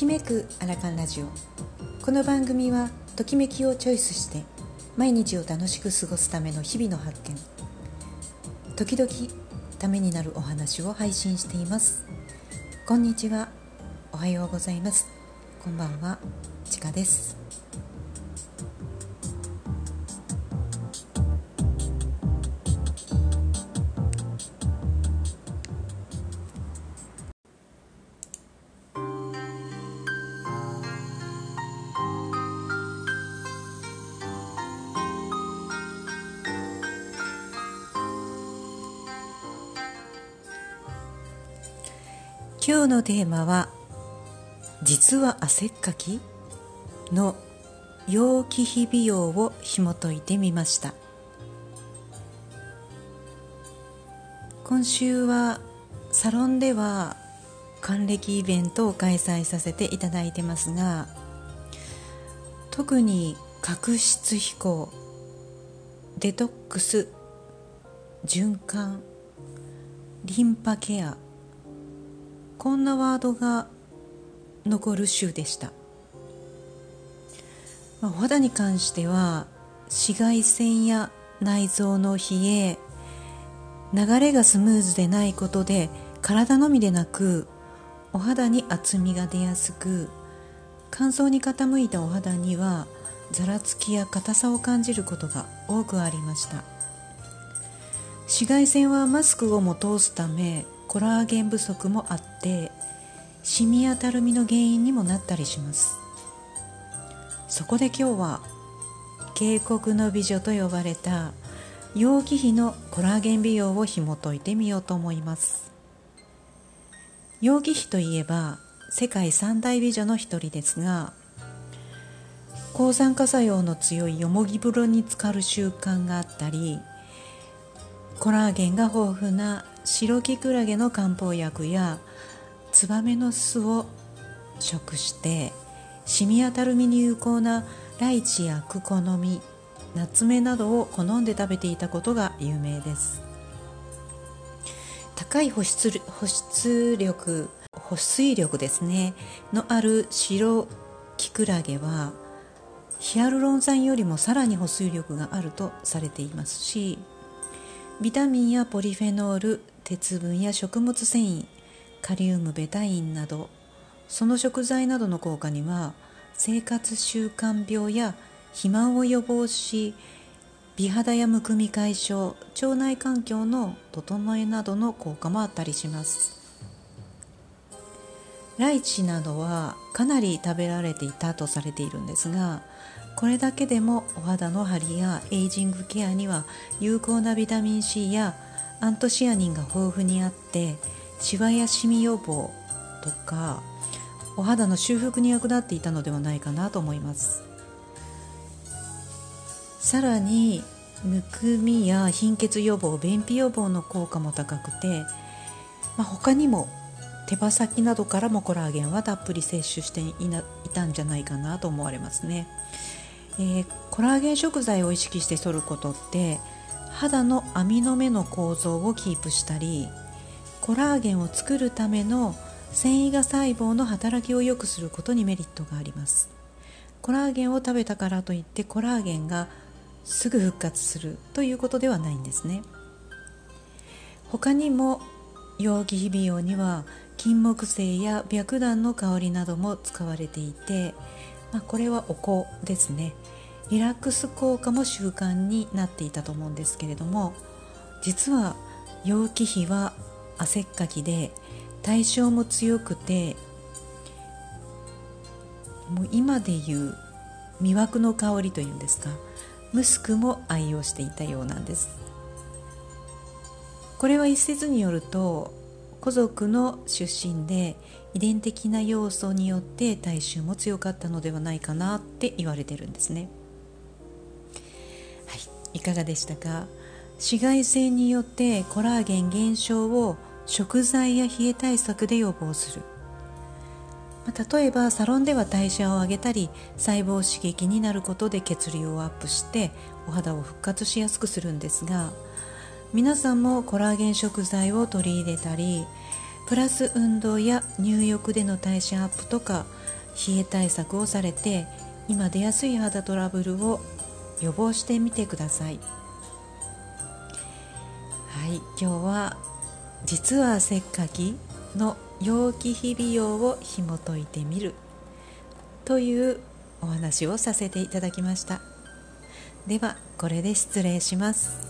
ときめくアラカンラジオ。この番組はときめきをチョイスして毎日を楽しく過ごすための日々の発見。時々ためになるお話を配信しています。こんにちは。おはようございます。こんばんは。ちかです。今日のテーマは「実は汗っかき?」の陽気日美容を紐解いてみました今週はサロンでは還暦イベントを開催させていただいてますが特に角質飛行デトックス循環リンパケアこんなワードが残る週でした、まあ、お肌に関しては紫外線や内臓の冷え流れがスムーズでないことで体のみでなくお肌に厚みが出やすく乾燥に傾いたお肌にはざらつきや硬さを感じることが多くありました。紫外線はマスクをも通すためコラーゲン不足もあってシミやたるみの原因にもなったりします。そこで今日は渓谷の美女と呼ばれた楊貴妃のコラーゲン美容を紐解いてみようと思います。楊貴妃といえば世界三大美女の一人ですが抗酸化作用の強いよもぎ風呂に浸かる習慣があったりコラーゲンが豊富な白キクラゲの漢方薬やツバメの巣を食してシミやたるみに有効なライチやクコの実ナツメなどを好んで食べていたことが有名です。高い保湿保湿力保水力ですねのある白キクラゲはヒアルロン酸よりもさらに保水力があるとされていますしビタミンやポリフェノール鉄分や食物繊維カリウムベタインなどその食材などの効果には生活習慣病や肥満を予防し美肌やむくみ解消腸内環境の整えなどの効果もあったりします。ライチなどはかなり食べられていたとされているんですがこれだけでもお肌の張りやエイジングケアには有効なビタミン C やアントシアニンが豊富にあってシワやシミ予防とかお肌の修復に役立っていたのではないかなと思いますさらにむくみや貧血予防便秘予防の効果も高くて、まあ、他にも手羽先などからもコラーゲンはたっぷり摂取していたんじゃないかなと思われますね。えー、コラーゲン食材を意識して摂ることって肌の網の目の構造をキープしたりコラーゲンを作るための繊維が細胞の働きを良くすることにメリットがあります。コラーゲンを食べたからといってコラーゲンがすぐ復活するということではないんですね。他にも陽気日美容には金木犀や白檀の香りなども使われていて、まあ、これはお香ですね。リラックス効果も習慣になっていたと思うんですけれども実は陽気比は汗っかきで対象も強くてもう今でいう魅惑の香りというんですかムスクも愛用していたようなんです。これは一説によると古族の出身で遺伝的な要素によって体臭も強かったのではないかなって言われてるんですね。はいかがでしたか？紫外線によってコラーゲン減少を食材や冷え対策で予防する、まあ、例えばサロンでは代謝を上げたり細胞刺激になることで血流をアップしてお肌を復活しやすくするんですが皆さんもコラーゲン食材を取り入れたりプラス運動や入浴での代謝アップとか冷え対策をされて今出やすい肌トラブルを予防してみてください。はい今日は実はせっかきの陽気日々用を紐解いてみるというお話をさせていただきました。ではこれで失礼します。